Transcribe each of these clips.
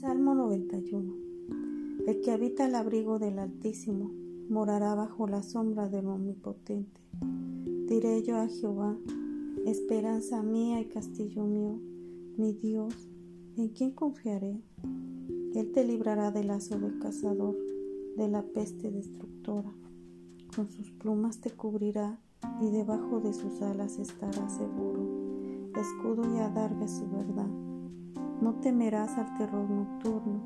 41. El que habita el abrigo del Altísimo morará bajo la sombra del Omnipotente. Diré yo a Jehová, esperanza mía y castillo mío, mi Dios, ¿en quién confiaré? Él te librará del lazo del cazador, de la peste destructora. Con sus plumas te cubrirá y debajo de sus alas estarás seguro. Escudo y adarga su verdad. No temerás al terror nocturno,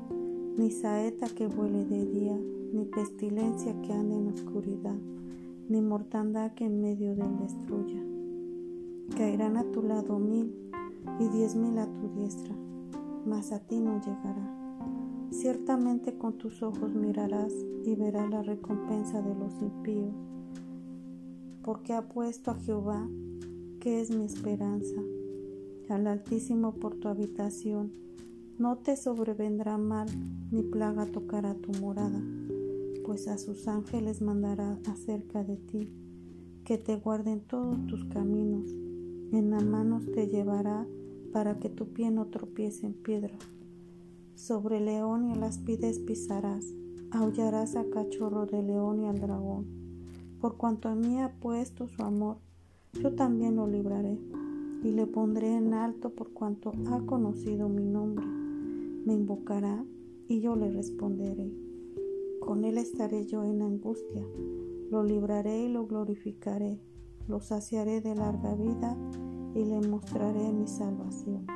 ni saeta que vuele de día, ni pestilencia que ande en oscuridad, ni mortandad que en medio de él destruya. Caerán a tu lado mil y diez mil a tu diestra, mas a ti no llegará. Ciertamente con tus ojos mirarás y verás la recompensa de los impíos, porque ha puesto a Jehová, que es mi esperanza, al Altísimo por tu habitación. No te sobrevendrá mal, ni plaga tocará tu morada, pues a sus ángeles mandará acerca de ti, que te guarden todos tus caminos, en las manos te llevará para que tu pie no tropiece en piedra. Sobre león y las pides pisarás, aullarás a cachorro de león y al dragón. Por cuanto a mí ha puesto su amor, yo también lo libraré, le pondré en alto por cuanto ha conocido mi nombre. Me invocará y yo le responderé. Con él estaré yo en angustia, lo libraré y lo glorificaré, lo saciaré de larga vida y le mostraré mi salvación.